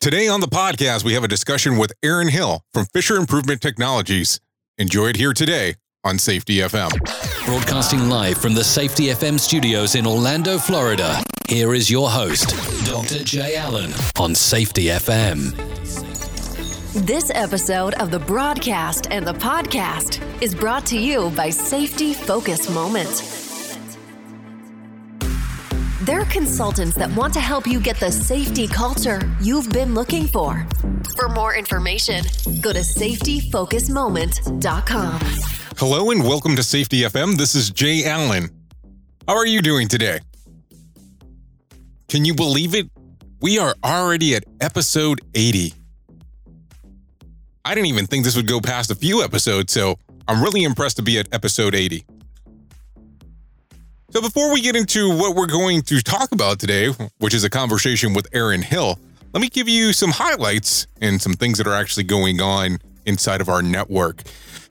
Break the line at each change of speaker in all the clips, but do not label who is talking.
Today on the podcast, we have a discussion with Ehren Hill from Fisher Improvement Technologies. Enjoy it here today on Safety FM.
Broadcasting live from the Safety FM studios in Orlando, Florida. Here is your host, Dr. Jay Allen on Safety FM.
This episode of the broadcast and the podcast is brought to you by Safety Focus Moment. They're consultants that want to help you get the safety culture you've been looking for. For more information, go to safetyfocusmoment.com.
Hello and welcome to Safety FM. This is Jay Allen. How are you doing today? Can you believe it? We are already at episode 80. I didn't even think this would go past a few episodes, so I'm really impressed to be at episode 80. So, before we get into what we're going to talk about today, which is a conversation with Ehren Hill, let me give you some highlights and some things that are actually going on inside of our network.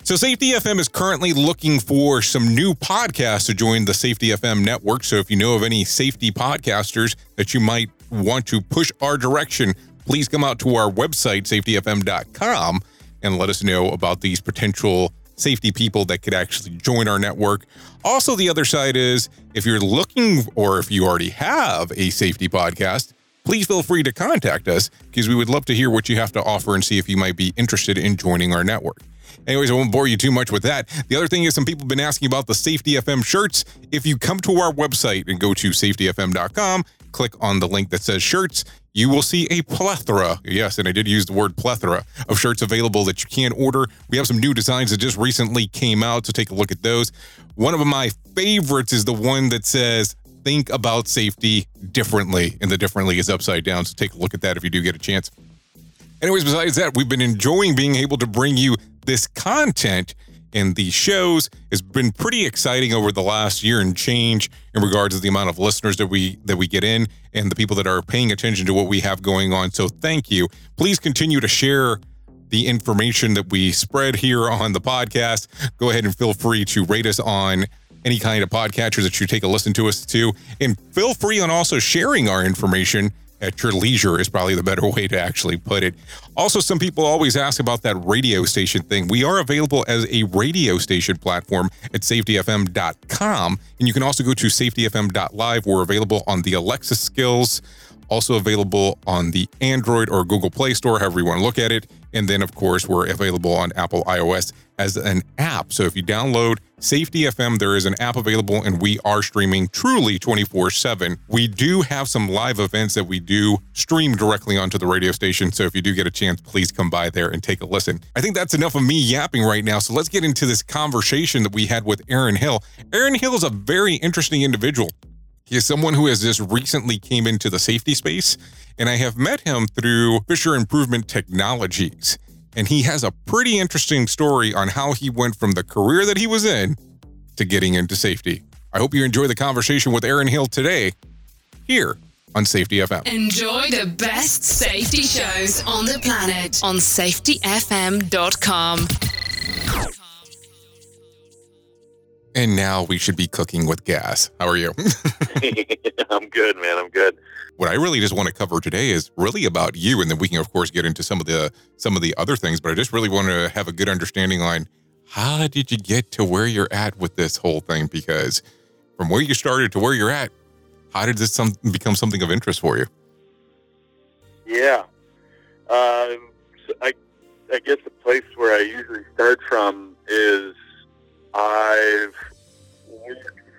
So, Safety FM is currently looking for some new podcasts to join the Safety FM network. So, if you know of any safety podcasters that you might want to push our direction, please come out to our website, safetyfm.com, and let us know about these potential safety people that could actually join our network. Also, the other side is if you're looking or if you already have a safety podcast, please feel free to contact us because we would love to hear what you have to offer and see if you might be interested in joining our network. Anyways, I won't bore you too much with that. The other thing is, some people have been asking about the Safety FM shirts. If you come to our website and go to safetyfm.com, click on the link that says shirts, you will see a plethora, yes, and I did use the word plethora, of shirts available that you can order. We have some new designs that just recently came out, so take a look at those. One of my favorites is the one that says, Think about safety differently, and the differently is upside down, so take a look at that if you do get a chance. Anyways, besides that, we've been enjoying being able to bring you this content in these shows has been pretty exciting over the last year and change in regards to the amount of listeners that we that we get in and the people that are paying attention to what we have going on. So thank you. Please continue to share the information that we spread here on the podcast. Go ahead and feel free to rate us on any kind of podcatchers that you take a listen to us to and feel free on also sharing our information at your leisure is probably the better way to actually put it. Also, some people always ask about that radio station thing. We are available as a radio station platform at safetyfm.com. And you can also go to safetyfm.live. We're available on the Alexa skills, also available on the Android or Google Play Store, however you want to look at it. And then, of course, we're available on Apple iOS as an app. So if you download Safety FM, there is an app available and we are streaming truly 24 7. We do have some live events that we do stream directly onto the radio station. So if you do get a chance, please come by there and take a listen. I think that's enough of me yapping right now. So let's get into this conversation that we had with Ehren Hill. Ehren Hill is a very interesting individual. He is someone who has just recently came into the safety space, and I have met him through Fisher Improvement Technologies. And he has a pretty interesting story on how he went from the career that he was in to getting into safety. I hope you enjoy the conversation with Ehren Hill today here on Safety FM.
Enjoy the best safety shows on the planet on safetyfm.com.
And now we should be cooking with gas. How are you?
I'm good, man. I'm good.
What I really just want to cover today is really about you, and then we can, of course, get into some of the some of the other things. But I just really want to have a good understanding on how did you get to where you're at with this whole thing? Because from where you started to where you're at, how did this some, become something of interest for you?
Yeah, uh, I I guess the place where I usually start from is I've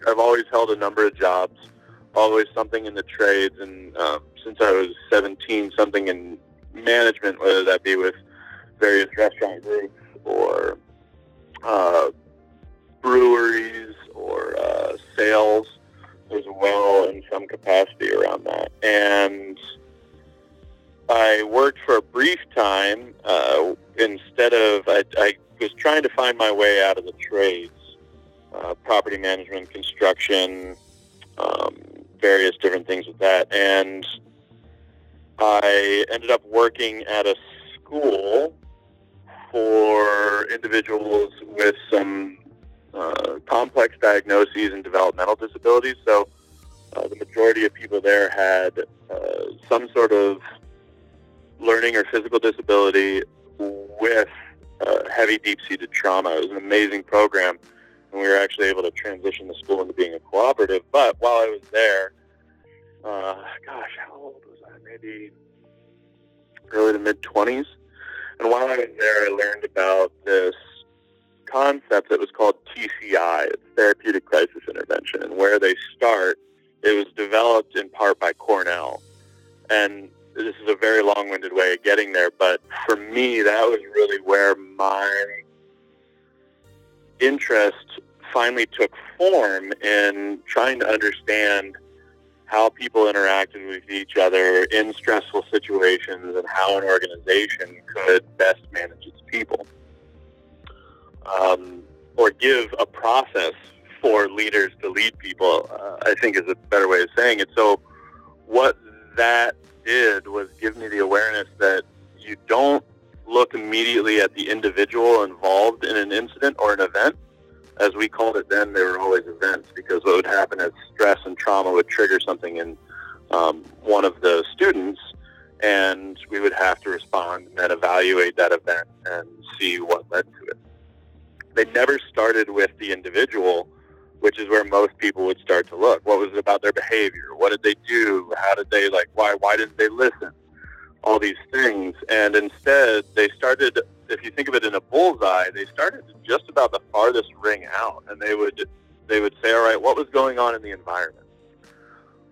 I've always held a number of jobs, always something in the trades, and uh, since I was 17, something in management, whether that be with various restaurant groups or uh, breweries or uh, sales as well in some capacity around that. And I worked for a brief time uh, instead of I, I was trying to find my way out of the trades, uh, property management, construction, um, various different things with that, and I ended up working at a school for individuals with some uh, complex diagnoses and developmental disabilities. So uh, the majority of people there had uh, some sort of learning or physical disability with uh, heavy deep-seated trauma. It was an amazing program, and we were actually able to transition the school into being a cooperative. But while I was there, uh, gosh, how old was I? Maybe early to mid 20s. And while I was there, I learned about this concept that was called TCI, it's Therapeutic Crisis Intervention, and where they start, it was developed in part by Cornell. And this is a very long-winded way of getting there, but for me, that was really where my interest finally took form in trying to understand how people interacted with each other in stressful situations and how an organization could best manage its people. Um, or give a process for leaders to lead people, uh, I think is a better way of saying it. So, what that did was give me the awareness that you don't look immediately at the individual involved in an incident or an event. As we called it then, they were always events because what would happen is stress and trauma would trigger something in um, one of the students, and we would have to respond and then evaluate that event and see what led to it. They never started with the individual, which is where most people would start to look. What was it about their behavior? What did they do? How did they like? Why? Why didn't they listen? All these things, and instead they started. If you think of it in a bullseye, they started just about the farthest ring out, and they would they would say, "All right, what was going on in the environment?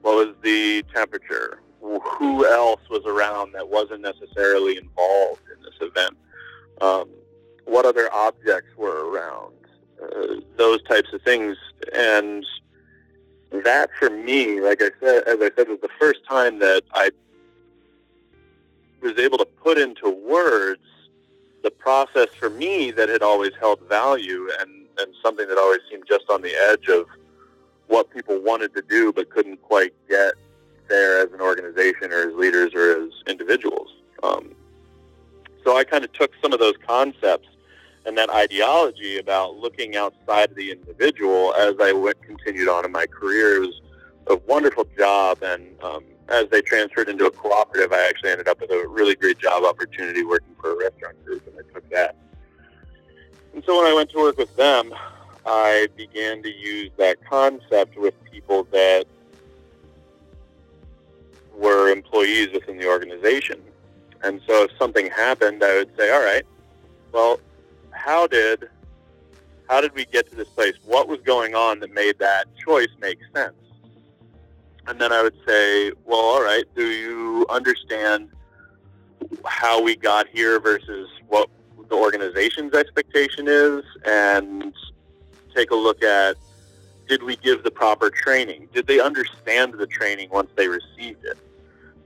What was the temperature? Who else was around that wasn't necessarily involved in this event? Um, what other objects were around? Uh, those types of things, and that for me, like I said, as I said, was the first time that I was able to put into words the process for me that had always held value and, and something that always seemed just on the edge of what people wanted to do but couldn't quite get there as an organization or as leaders or as individuals. Um, so I kind of took some of those concepts and that ideology about looking outside of the individual as I went continued on in my career. It was a wonderful job, and um, as they transferred into a cooperative, I actually ended up with a really great job opportunity working for a restaurant group, and I took that. And so when I went to work with them, I began to use that concept with people that were employees within the organization. And so if something happened, I would say, all right, well, how did how did we get to this place? What was going on that made that choice make sense? And then I would say, well, all right, do you understand how we got here versus what the organization's expectation is? And take a look at did we give the proper training? Did they understand the training once they received it?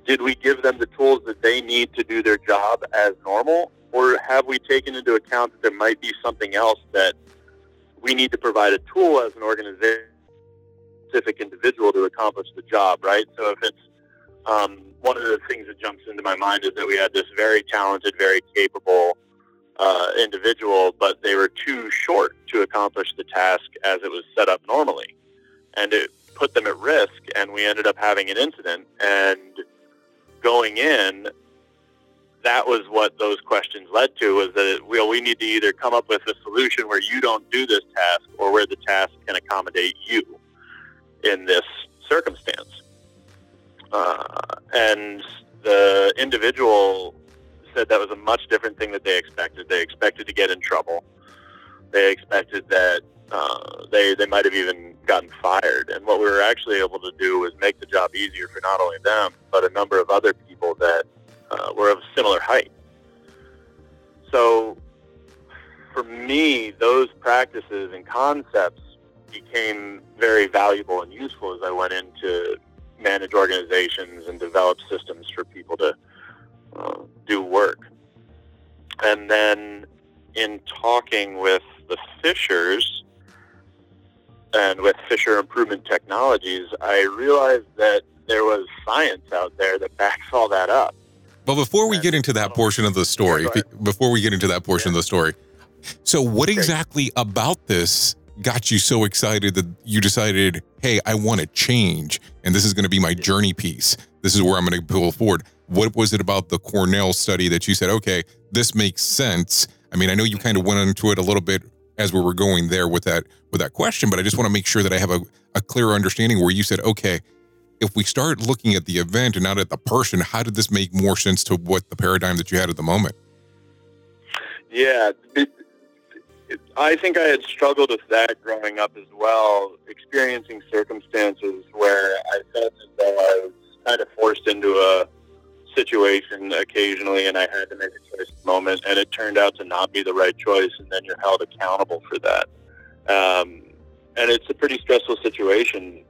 Did we give them the tools that they need to do their job as normal? Or have we taken into account that there might be something else that we need to provide a tool as an organization, specific individual to accomplish the job, right? So if it's um, one of the things that jumps into my mind is that we had this very talented, very capable uh, individual, but they were too short to accomplish the task as it was set up normally. And it put them at risk, and we ended up having an incident. And going in, that was what those questions led to was that well, we need to either come up with a solution where you don't do this task or where the task can accommodate you in this circumstance. Uh, and the individual said that was a much different thing that they expected. They expected to get in trouble. They expected that uh, they they might have even gotten fired. And what we were actually able to do was make the job easier for not only them but a number of other people that uh, were of similar height. So for me, those practices and concepts became very valuable and useful as I went into manage organizations and develop systems for people to uh, do work. And then in talking with the Fishers and with Fisher Improvement Technologies, I realized that there was science out there that backs all that up.
But before we get into that portion of the story,
Yeah,
before we get into that portion of the story, so what exactly about this got you so excited that you decided, hey, I want to change, and this is going to be my journey piece. This is where I'm going to pull forward. what was it about the Cornell study that you said, okay, this makes sense? I mean, I know you kind of went into it a little bit as we were going there with that with that question, but I just want to make sure that I have a, a clear understanding where you said, okay, if we start looking at the event and not at the person, how did this make more sense to what the paradigm that you had at the moment?
Yeah, it, it, I think I had struggled with that growing up as well, experiencing circumstances where I felt as though I was kind of forced into a situation occasionally and I had to make a choice at the moment and it turned out to not be the right choice and then you're held accountable for that. Um, and it's a pretty stressful situation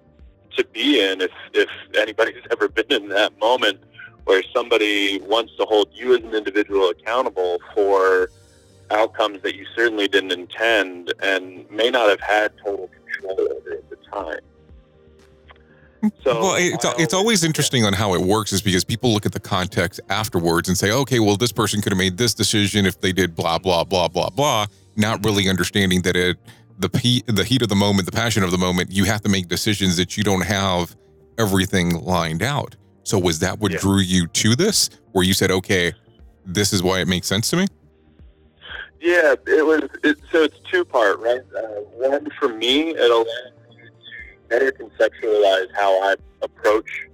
to be in if, if anybody's ever been in that moment where somebody wants to hold you as an individual accountable for outcomes that you certainly didn't intend and may not have had total control over at the time. Mm-hmm.
So well, it's, it's always interesting on how it works is because people look at the context afterwards and say, okay, well, this person could have made this decision if they did blah blah blah blah blah, not really understanding that it the heat the heat of the moment, the passion of the moment, you have to make decisions that you don't have everything lined out. So was that what yeah. drew you to this, where you said, okay, this is why it makes sense to me?
Yeah, it was. It, so it's two part, right? Uh, one for me, it allowed me to better conceptualize how I approach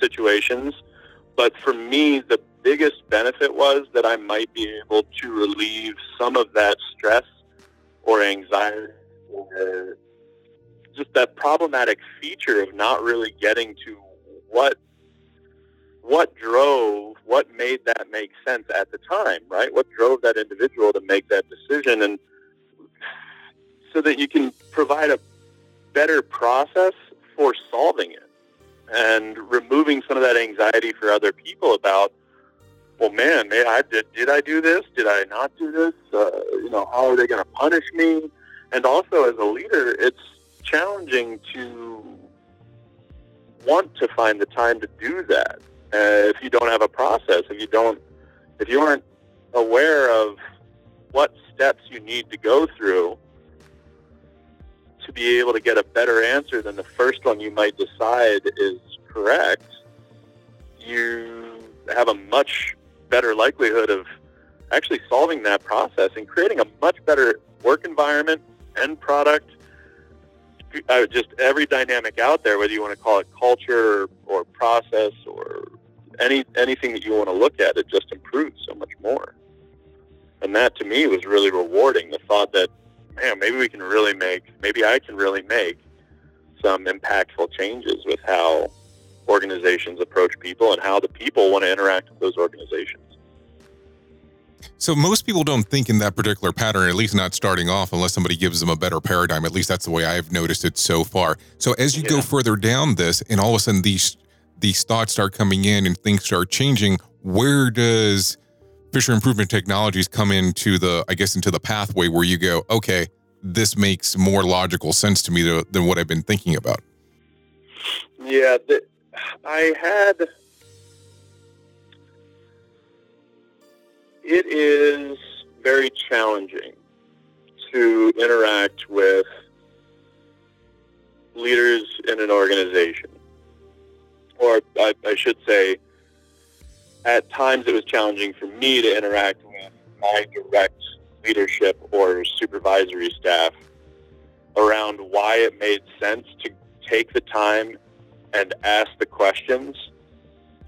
situations. But for me, the biggest benefit was that I might be able to relieve some of that stress or anxiety or just that problematic feature of not really getting to what what drove what made that make sense at the time right? What drove that individual to make that decision and so that you can provide a better process for solving it and removing some of that anxiety for other people about well man man I did did I do this? Did I not do this? Uh, you know how are they going to punish me and also as a leader, it's challenging to want to find the time to do that. Uh, if you don't have a process, if you don't, if you aren't aware of what steps you need to go through to be able to get a better answer than the first one you might decide is correct, you have a much better likelihood of actually solving that process and creating a much better work environment, end product, uh, just every dynamic out there, whether you want to call it culture or, or process or any anything that you want to look at, it just improves so much more. And that to me was really rewarding. The thought that, man, maybe we can really make, maybe I can really make some impactful changes with how organizations approach people and how the people want to interact with those organizations.
So most people don't think in that particular pattern, at least not starting off, unless somebody gives them a better paradigm. At least that's the way I've noticed it so far. So as you yeah. go further down this, and all of a sudden these these thoughts start coming in and things start changing, where does Fisher Improvement Technologies come into the, I guess, into the pathway where you go, okay, this makes more logical sense to me than what I've been thinking about?
Yeah, the, I had it is very challenging to interact with leaders in an organization. Or I, I, should say, at times it was challenging for me to interact with my direct leadership or supervisory staff around why it made sense to take the time and ask the questions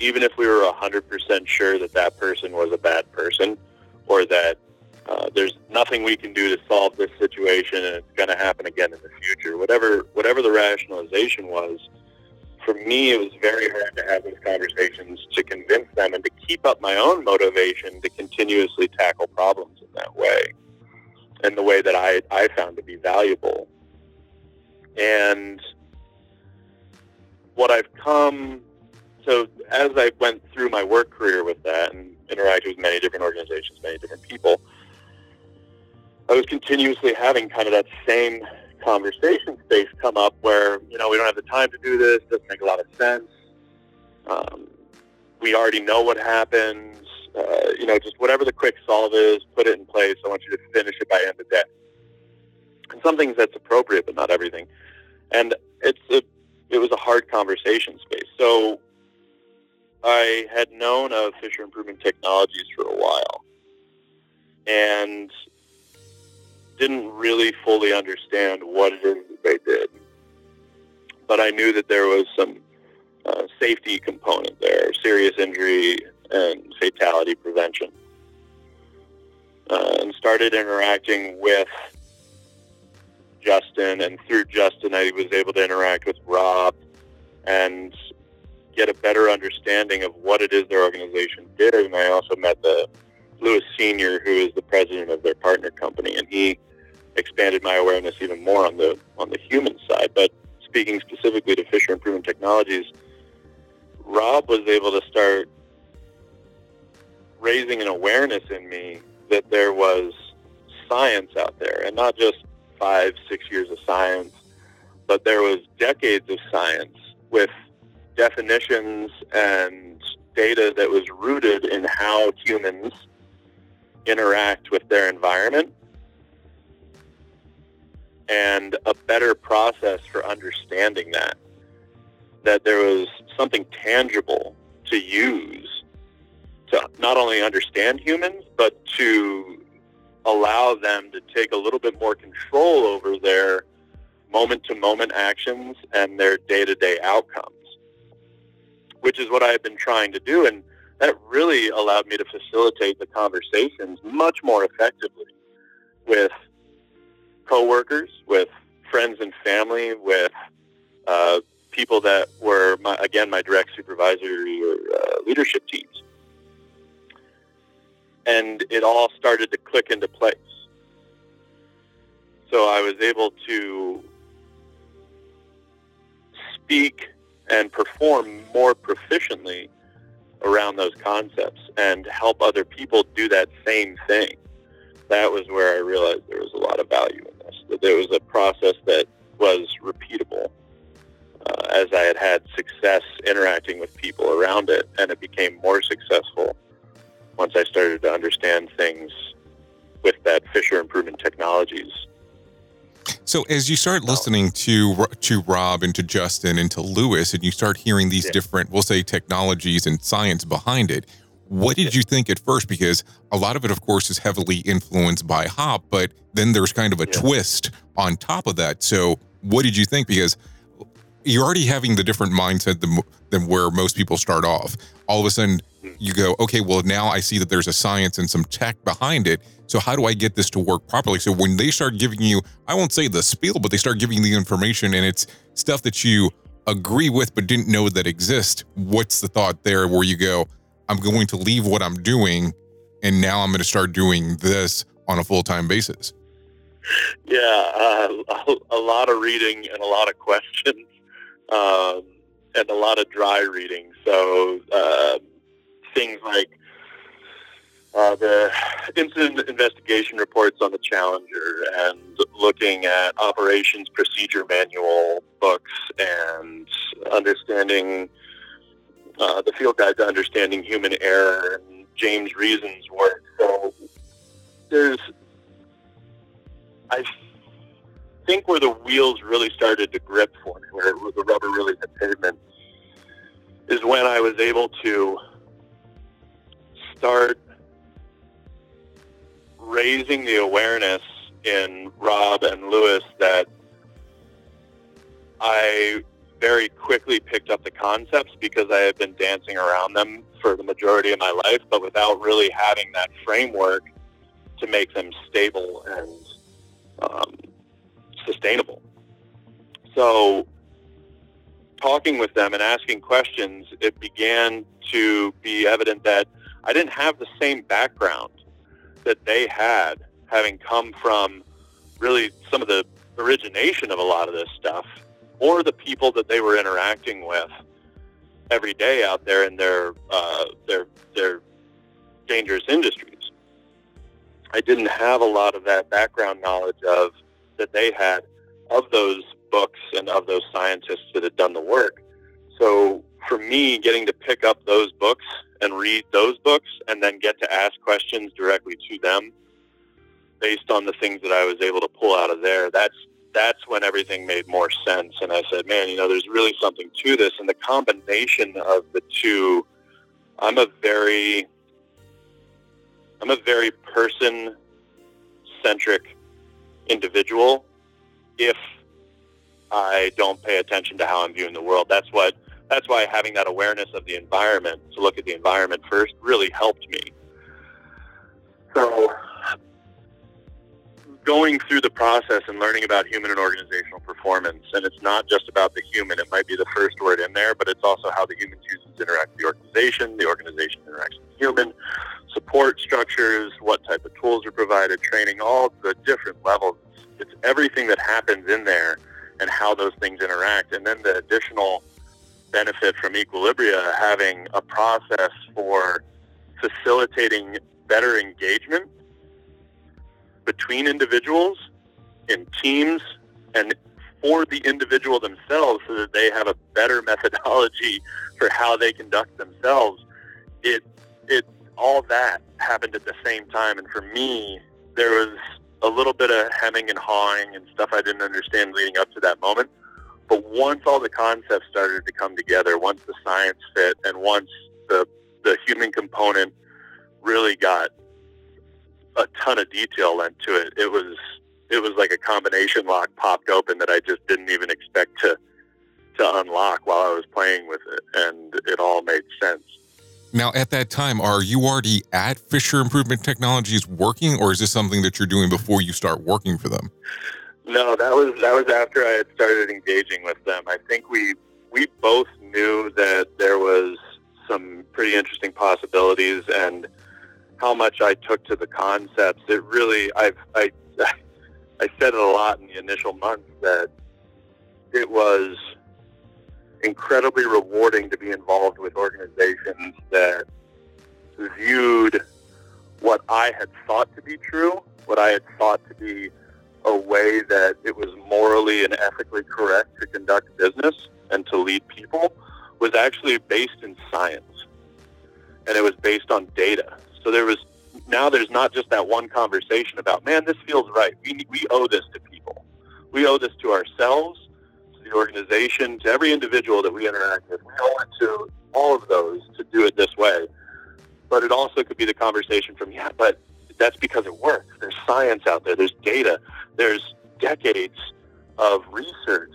even if we were 100% sure that that person was a bad person or that uh, there's nothing we can do to solve this situation and it's going to happen again in the future. Whatever, whatever the rationalization was, for me, it was very hard to have those conversations to convince them and to keep up my own motivation to continuously tackle problems in that way, and the way that I, I found to be valuable. And what I've come so as I went through my work career with that and interacted with many different organizations, many different people, I was continuously having kind of that same conversation space come up where, you know, we don't have the time to do this, doesn't make a lot of sense. Um, we already know what happens. Uh, you know, just whatever the quick solve is, put it in place. I want you to finish it by end of day. And some things that's appropriate, but not everything. And it's a, it was a hard conversation space. So I had known of Fisher Improvement Technologies for a while and didn't really fully understand what it is that they did. But I knew that there was some uh, safety component there, serious injury and fatality prevention. Uh, and started interacting with Justin, and through Justin, I was able to interact with Rob and get a better understanding of what it is their organization did. And I also met the Lewis Senior, who is the president of their partner company, and he expanded my awareness even more on the on the human side. But speaking specifically to Fisher Improvement Technologies, Rob was able to start raising an awareness in me that there was science out there, and not just five, six years of science, but there was decades of science with definitions and data that was rooted in how humans interact with their environment and a better process for understanding that. That there was something tangible to use to not only understand humans, but to allow them to take a little bit more control over their moment to moment actions and their day to day outcomes, which is what I've been trying to do. And that really allowed me to facilitate the conversations much more effectively with coworkers, with friends and family, with uh, people that were, my, again, my direct supervisory or uh, leadership teams. And it all started to click into place. So I was able to speak and perform more proficiently around those concepts and help other people do that same thing. That was where I realized there was a lot of value in this, that there was a process that was repeatable uh, as I had had success interacting with people around it, and it became more successful once I started to understand things with that Fisher Improvement Technologies
so as you start oh. listening to to Rob and to Justin and to Lewis, and you start hearing these yeah. different, we'll say, technologies and science behind it, what did you think at first? Because a lot of it, of course, is heavily influenced by Hop, but then there's kind of a yeah. twist on top of that. So what did you think? Because you're already having the different mindset than, than where most people start off. All of a sudden, you go, okay, well, now I see that there's a science and some tech behind it. So how do I get this to work properly? So when they start giving you, I won't say the spiel, but they start giving you the information and it's stuff that you agree with but didn't know that exist. What's the thought there where you go, I'm going to leave what I'm doing and now I'm going to start doing this on a full-time basis?
Yeah, uh, a, lot of reading and a lot of questions um, and a lot of dry reading. So uh, things like uh, the incident investigation reports on the Challenger and looking at operations procedure manual books and understanding uh, the field guide to understanding human error and James Reason's work. So there's, I think where the wheels really started to grip for me, where the rubber really hit pavement, is when I was able to start raising the awareness in Rob and Lewis that I very quickly picked up the concepts because I had been dancing around them for the majority of my life, but without really having that framework to make them stable and um, sustainable. So, talking with them and asking questions, it began to be evident that I didn't have the same background that they had, having come from really some of the origination of a lot of this stuff, or the people that they were interacting with every day out there in their uh, their their dangerous industries. I didn't have a lot of that background knowledge of that they had of those books and of those scientists that had done the work. So for me, getting to pick up those books and read those books and then get to ask questions directly to them based on the things that I was able to pull out of there, that's that's when everything made more sense. And I said, man, you know, there's really something to this. And the combination of the two I'm a very I'm a very person centric individual if I don't pay attention to how I'm viewing the world. That's what that's why having that awareness of the environment to look at the environment first really helped me. So going through the process and learning about human and organizational performance, and it's not just about the human, it might be the first word in there, but it's also how the human chooses to interact with the organization, the organization interacts with the human, support structures, what type of tools are provided, training, all the different levels. It's everything that happens in there and how those things interact. And then the additional benefit from Equilibria having a process for facilitating better engagement between individuals, in teams, and for the individual themselves so that they have a better methodology for how they conduct themselves. It it all that happened at the same time and for me there was a little bit of hemming and hawing and stuff I didn't understand leading up to that moment. But once all the concepts started to come together, once the science fit and once the the human component really got a ton of detail into it. It was it was like a combination lock popped open that I just didn't even expect to to unlock while I was playing with it, and it all made sense.
Now, at that time, are you already at Fisher Improvement Technologies working, or is this something that you're doing before you start working for them?
No, that was that was after I had started engaging with them. I think we we both knew that there was some pretty interesting possibilities, and how much I took to the concepts. It really, I've, I, I said it a lot in the initial months that it was incredibly rewarding to be involved with organizations that viewed what I had thought to be true, what I had thought to be a way that it was morally and ethically correct to conduct business and to lead people was actually based in science. And it was based on data. So there was now there's not just that one conversation about, man, this feels right. We, we owe this to people. We owe this to ourselves, to the organization, to every individual that we interact with. We owe it to all of those to do it this way. But it also could be the conversation from, yeah, but that's because it works. There's science out there. There's data. There's decades of research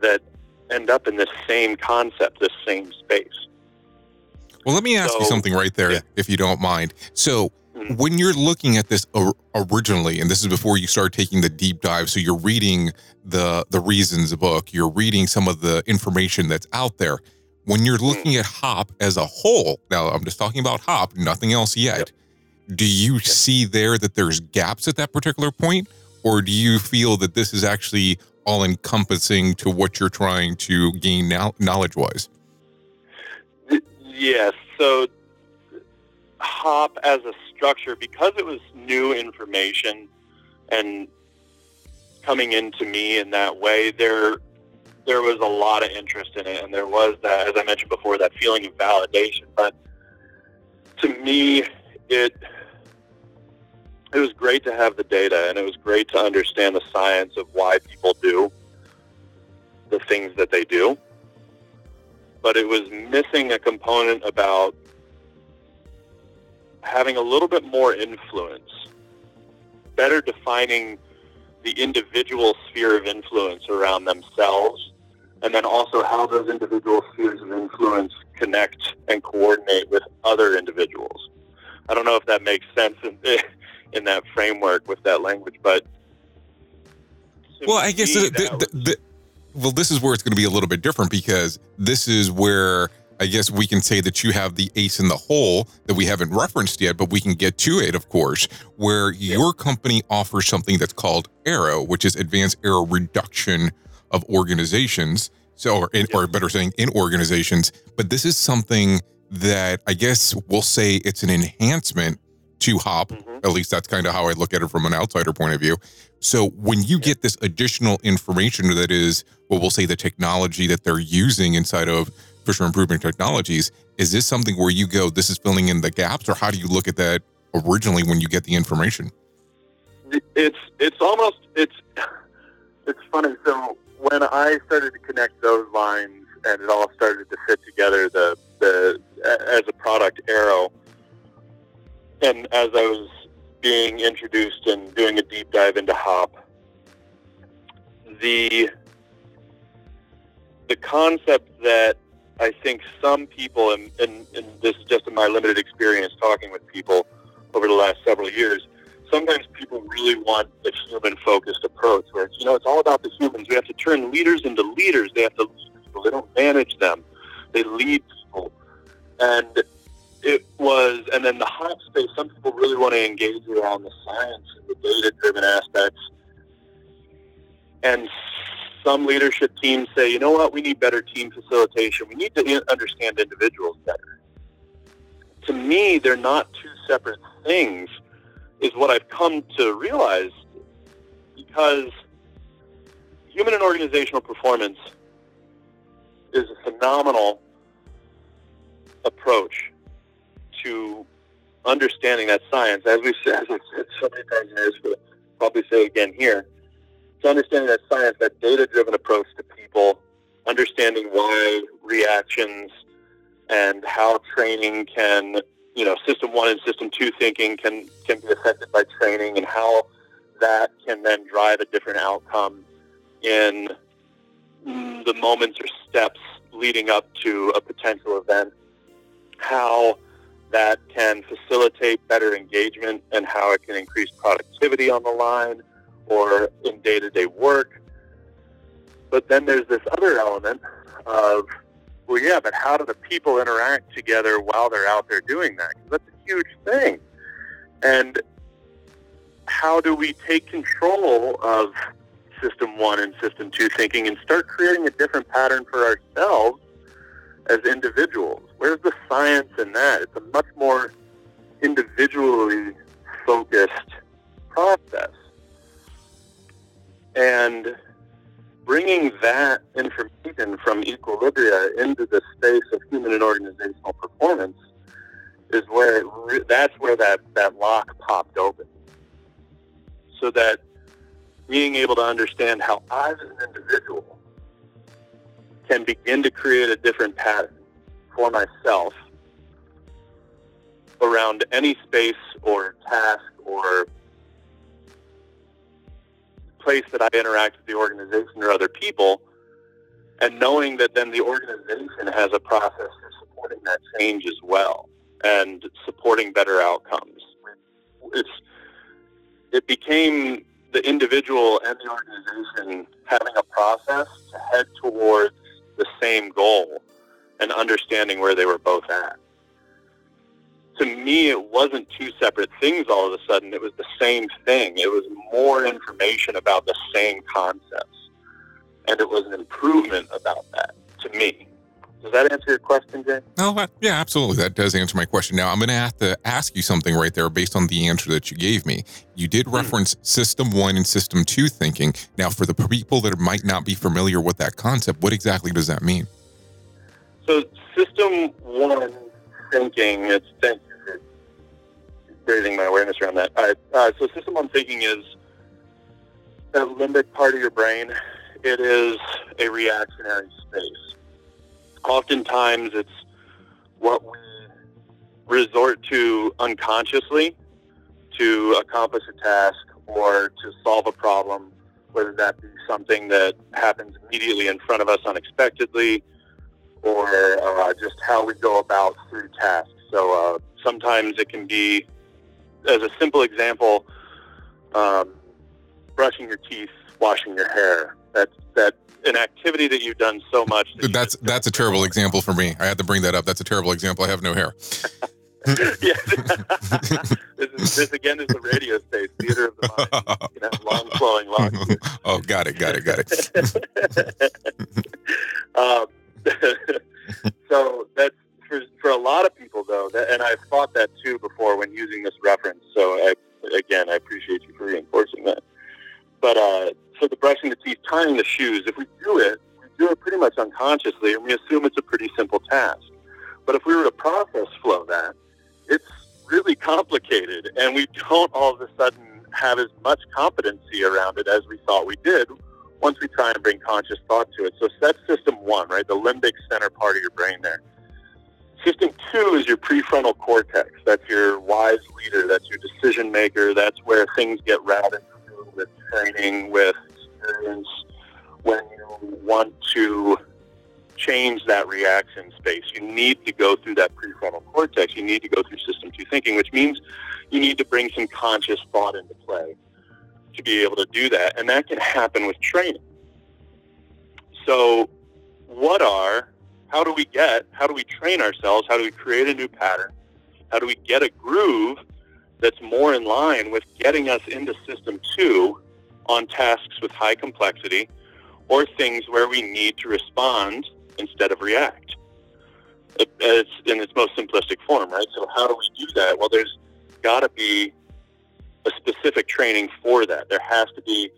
that end up in this same concept, this same space.
Well, let me ask so, you something right there, yeah. if you don't mind. So, mm-hmm. when you're looking at this originally, and this is before you start taking the deep dive, so you're reading the the Reason's book, you're reading some of the information that's out there. When you're mm-hmm. looking at Hop as a whole, now I'm just talking about Hop, nothing else yet. Yep. Do you see there that there's gaps at that particular point, or do you feel that this is actually all encompassing to what you're trying to gain knowledge wise?
Yes. So HOP as a structure, because it was new information and coming into me in that way, there there was a lot of interest in it, and there was that, as I mentioned before, that feeling of validation. But to me, it it was great to have the data, and it was great to understand the science of why people do the things that they do but it was missing a component about having a little bit more influence, better defining the individual sphere of influence around themselves, and then also how those individual spheres of influence connect and coordinate with other individuals. I don't know if that makes sense in, that framework with that language, but
well, I guess the, the, the, well, this is where it's going to be a little bit different because this is where I guess we can say that you have the ace in the hole that we haven't referenced yet, but we can get to it, of course, where your company offers something that's called AERO, which is Advanced Error Reduction of Organizations. So, or, in, or better saying, in organizations. But this is something that I guess we'll say it's an enhancement to Hop. Mm-hmm. At least that's kind of how I look at it from an outsider point of view. So when you get this additional information that is what we'll say the technology that they're using inside of Fisher Improvement Technologies, is this something where you go, this is filling in the gaps, or how do you look at that originally when you get the information?
It's it's almost it's it's funny. So when I started to connect those lines and it all started to fit together, the the as a product AERO, and as I was being introduced and doing a deep dive into hop, the the concept that I think some people, and, and, and this is just in my limited experience talking with people over the last several years, sometimes people really want a human focused approach where it's, you know, it's all about the humans. We have to turn leaders into leaders. They have to lead people. They don't manage them. They lead people. And it was, and then the HOP space, some people really want to engage around the science and the data driven aspects. And some leadership teams say, you know what, we need better team facilitation. We need to understand individuals better. To me, they're not two separate things, is what I've come to realize because human and organizational performance is a phenomenal approach to understanding that science. As we've said, as said so many times but probably say again here, to understanding that science, that data-driven approach to people, understanding why reactions and how training can, you know, system one and system two thinking can can be affected by training, and how that can then drive a different outcome in the moments or steps leading up to a potential event. How that can facilitate better engagement and how it can increase productivity on the line or in day to day work. But then there's this other element of, well, yeah, but how do the people interact together while they're out there doing that? Because that's a huge thing. And how do we take control of system one and system two thinking and start creating a different pattern for ourselves as individuals? Where's the science in that? It's a much more individually focused process. And bringing that information from equilibria into the space of human and organizational performance is where re- that's where that, that lock popped open. So that being able to understand how I, as an individual, can begin to create a different pattern for myself around any space or task or place that I interact with the organization or other people, and knowing that then the organization has a process for supporting that change as well and supporting better outcomes. It's it became the individual and the organization having a process to head towards the same goal and understanding where they were both at to me, it wasn't two separate things all of a sudden. It was the same thing. It was more information about the same concepts. And it was an improvement about that to me. Does that answer your question, Jay?
Oh, yeah, absolutely. That does answer my question. Now, I'm going to have to ask you something right there based on the answer that you gave me. You did hmm. reference mm. system one and system two thinking. Now, for the people that might not be familiar with that concept, what exactly does that mean?
So, system one thinking, it's thank you for raising my awareness around that. Uh, uh, so system one thinking is that limbic part of your brain. It is a reactionary space. Oftentimes, it's what we resort to unconsciously to accomplish a task or to solve a problem, whether that be something that happens immediately in front of us unexpectedly or uh, just how we go about through tasks. So uh, sometimes it can be as a simple example, um, brushing your teeth, washing your hair. That's that an activity that you've done so much.
That that's that's a terrible example for me. I had to bring that up. That's a terrible example. I have no hair.
yeah. this, is, this again is the radio space, theater of the mind. You can have long flowing locks.
oh, got it, got it, got
it. um, so that's for, for a lot of people, though, that, and I've thought that too before when using this reference. So, I, again, I appreciate you for reinforcing that. But uh, so the brushing the teeth, tying the shoes, if we do it, we do it pretty much unconsciously, and we assume it's a pretty simple task. But if we were to process flow that, it's really complicated, and we don't all of a sudden have as much competency around it as we thought we did once we try and bring conscious thought to it. So that's system one, right? The limbic center part of your brain there System two is your prefrontal cortex. That's your wise leader. That's your decision maker. That's where things get routed through with training, with experience. When you want to change that reaction space, you need to go through that prefrontal cortex. You need to go through system two thinking, which means you need to bring some conscious thought into play to be able to do that. And that can happen with training. So, what are how do we get, how do we train ourselves? How do we create a new pattern? How do we get a groove that's more in line with getting us into system two on tasks with high complexity or things where we need to respond instead of react? It's in its most simplistic form, right? So how do we do that? Well, there's got to be a specific training for that. There has to be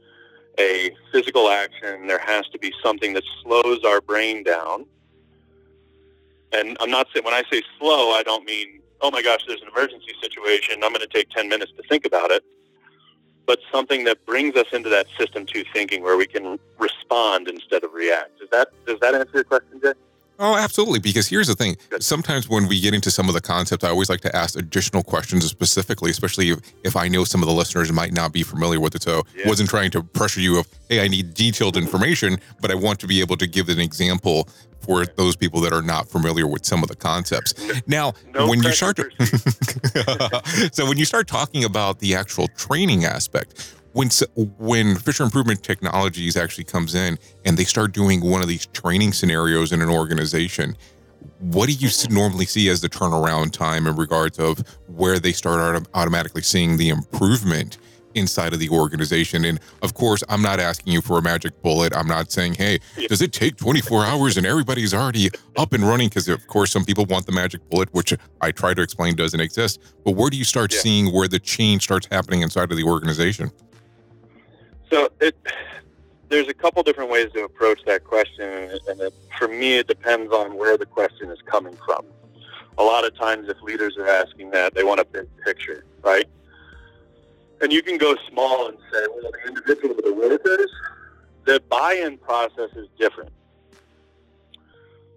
a physical action. There has to be something that slows our brain down and I'm not saying when I say slow, I don't mean oh my gosh, there's an emergency situation. I'm going to take 10 minutes to think about it. But something that brings us into that system two thinking where we can respond instead of react. Does that does that answer your question, Jay?
Oh, absolutely. Because here's the thing. Sometimes when we get into some of the concepts, I always like to ask additional questions specifically, especially if, if I know some of the listeners might not be familiar with it. So yeah. wasn't trying to pressure you of, hey, I need detailed information, but I want to be able to give an example for those people that are not familiar with some of the concepts. Now,
no
when you start to, so when you start talking about the actual training aspect, when when Fisher Improvement Technologies actually comes in and they start doing one of these training scenarios in an organization, what do you mm-hmm. normally see as the turnaround time in regards of where they start automatically seeing the improvement inside of the organization? And of course, I'm not asking you for a magic bullet. I'm not saying, hey, does it take 24 hours and everybody's already up and running? Because of course, some people want the magic bullet, which I try to explain doesn't exist. But where do you start yeah. seeing where the change starts happening inside of the organization?
So it, there's a couple different ways to approach that question, and it, for me, it depends on where the question is coming from. A lot of times, if leaders are asking that, they want a big picture, right? And you can go small and say, well, the individual, the workers, the buy-in process is different.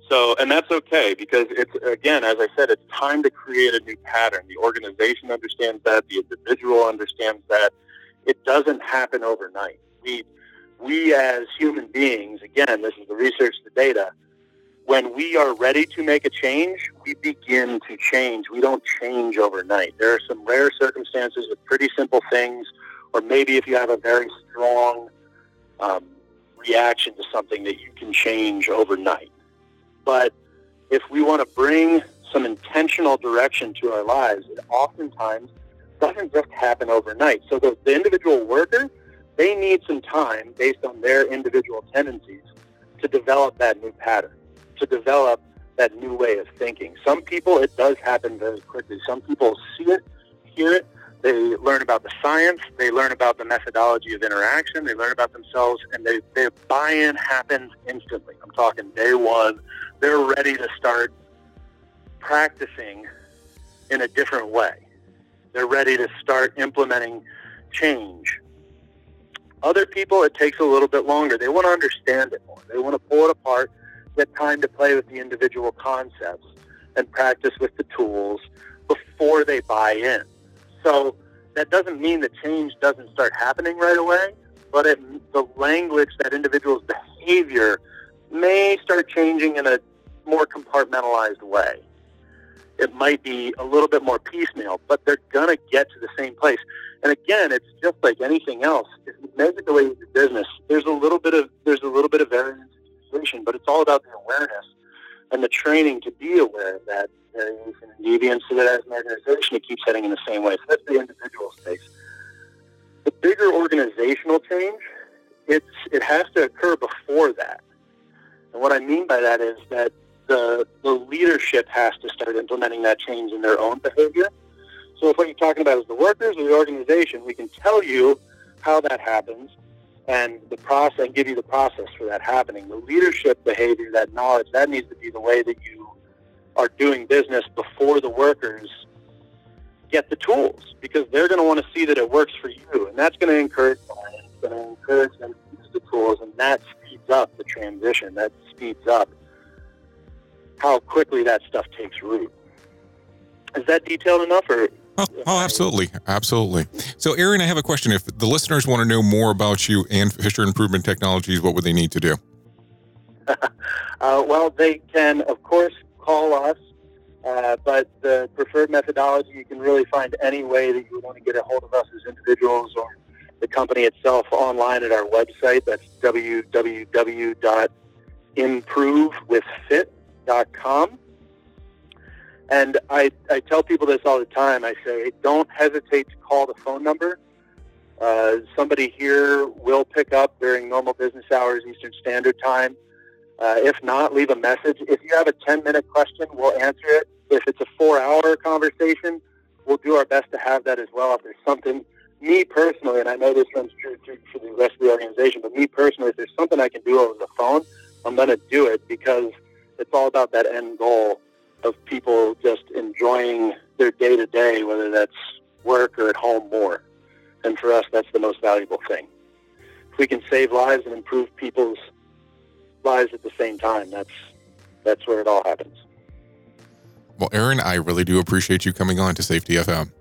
So, and that's okay because it's, again, as I said, it's time to create a new pattern. The organization understands that. The individual understands that it doesn't happen overnight. We, we as human beings, again, this is the research, the data, when we are ready to make a change, we begin to change. We don't change overnight. There are some rare circumstances with pretty simple things, or maybe if you have a very strong um, reaction to something that you can change overnight. But if we want to bring some intentional direction to our lives, it oftentimes doesn't just happen overnight. So the, the individual worker, they need some time based on their individual tendencies to develop that new pattern, to develop that new way of thinking. Some people, it does happen very quickly. Some people see it, hear it, they learn about the science, they learn about the methodology of interaction, they learn about themselves, and they, their buy-in happens instantly. I'm talking day one. They're ready to start practicing in a different way. They're ready to start implementing change. Other people, it takes a little bit longer. They want to understand it more. They want to pull it apart, get time to play with the individual concepts, and practice with the tools before they buy in. So that doesn't mean the change doesn't start happening right away, but it, the language, that individual's behavior may start changing in a more compartmentalized way it might be a little bit more piecemeal, but they're going to get to the same place. And again, it's just like anything else. If the way business, there's a little bit of there's a little bit of variance but it's all about the awareness and the training to be aware of that variation and deviance so that as an organization it keeps heading in the same way. So that's the individual space. The bigger organizational change, it's it has to occur before that. And what I mean by that is that the, the leadership has to start implementing that change in their own behavior. So if what you're talking about is the workers or the organization, we can tell you how that happens and the process and give you the process for that happening. The leadership behavior, that knowledge, that needs to be the way that you are doing business before the workers get the tools because they're going to want to see that it works for you and that's going to encourage going to encourage them to use the tools and that speeds up the transition. That speeds up how quickly that stuff takes root. Is that detailed enough, or
Oh, oh, absolutely. Absolutely. So, Ehren, I have a question. If the listeners want to know more about you and Fisher Improvement Technologies, what would they need to do?
uh, well, they can, of course, call us, uh, but the preferred methodology, you can really find any way that you want to get a hold of us as individuals or the company itself online at our website. That's www.improvewithfit.com. And I, I tell people this all the time. I say, don't hesitate to call the phone number. Uh, somebody here will pick up during normal business hours, Eastern Standard Time. Uh, if not, leave a message. If you have a 10 minute question, we'll answer it. If it's a four hour conversation, we'll do our best to have that as well. If there's something, me personally, and I know this runs true, true for the rest of the organization, but me personally, if there's something I can do over the phone, I'm going to do it because it's all about that end goal of people just enjoying their day to day, whether that's work or at home more. And for us, that's the most valuable thing. If we can save lives and improve people's lives at the same time, that's that's where it all happens.
Well, Ehren, I really do appreciate you coming on to Safety FM.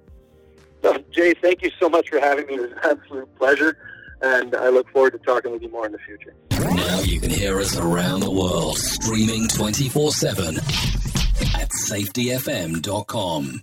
So, uh, Jay, thank you so much for having me. It was an absolute pleasure, and I look forward to talking with you more in the future.
Now you can hear us around the world, streaming 24 7 at safetyfm.com.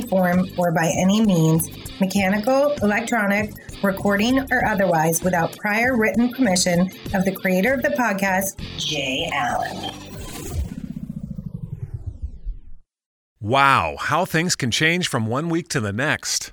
form or by any means, mechanical, electronic, recording, or otherwise, without prior written permission of the creator of the podcast, Jay Allen.
Wow, how things can change from one week to the next.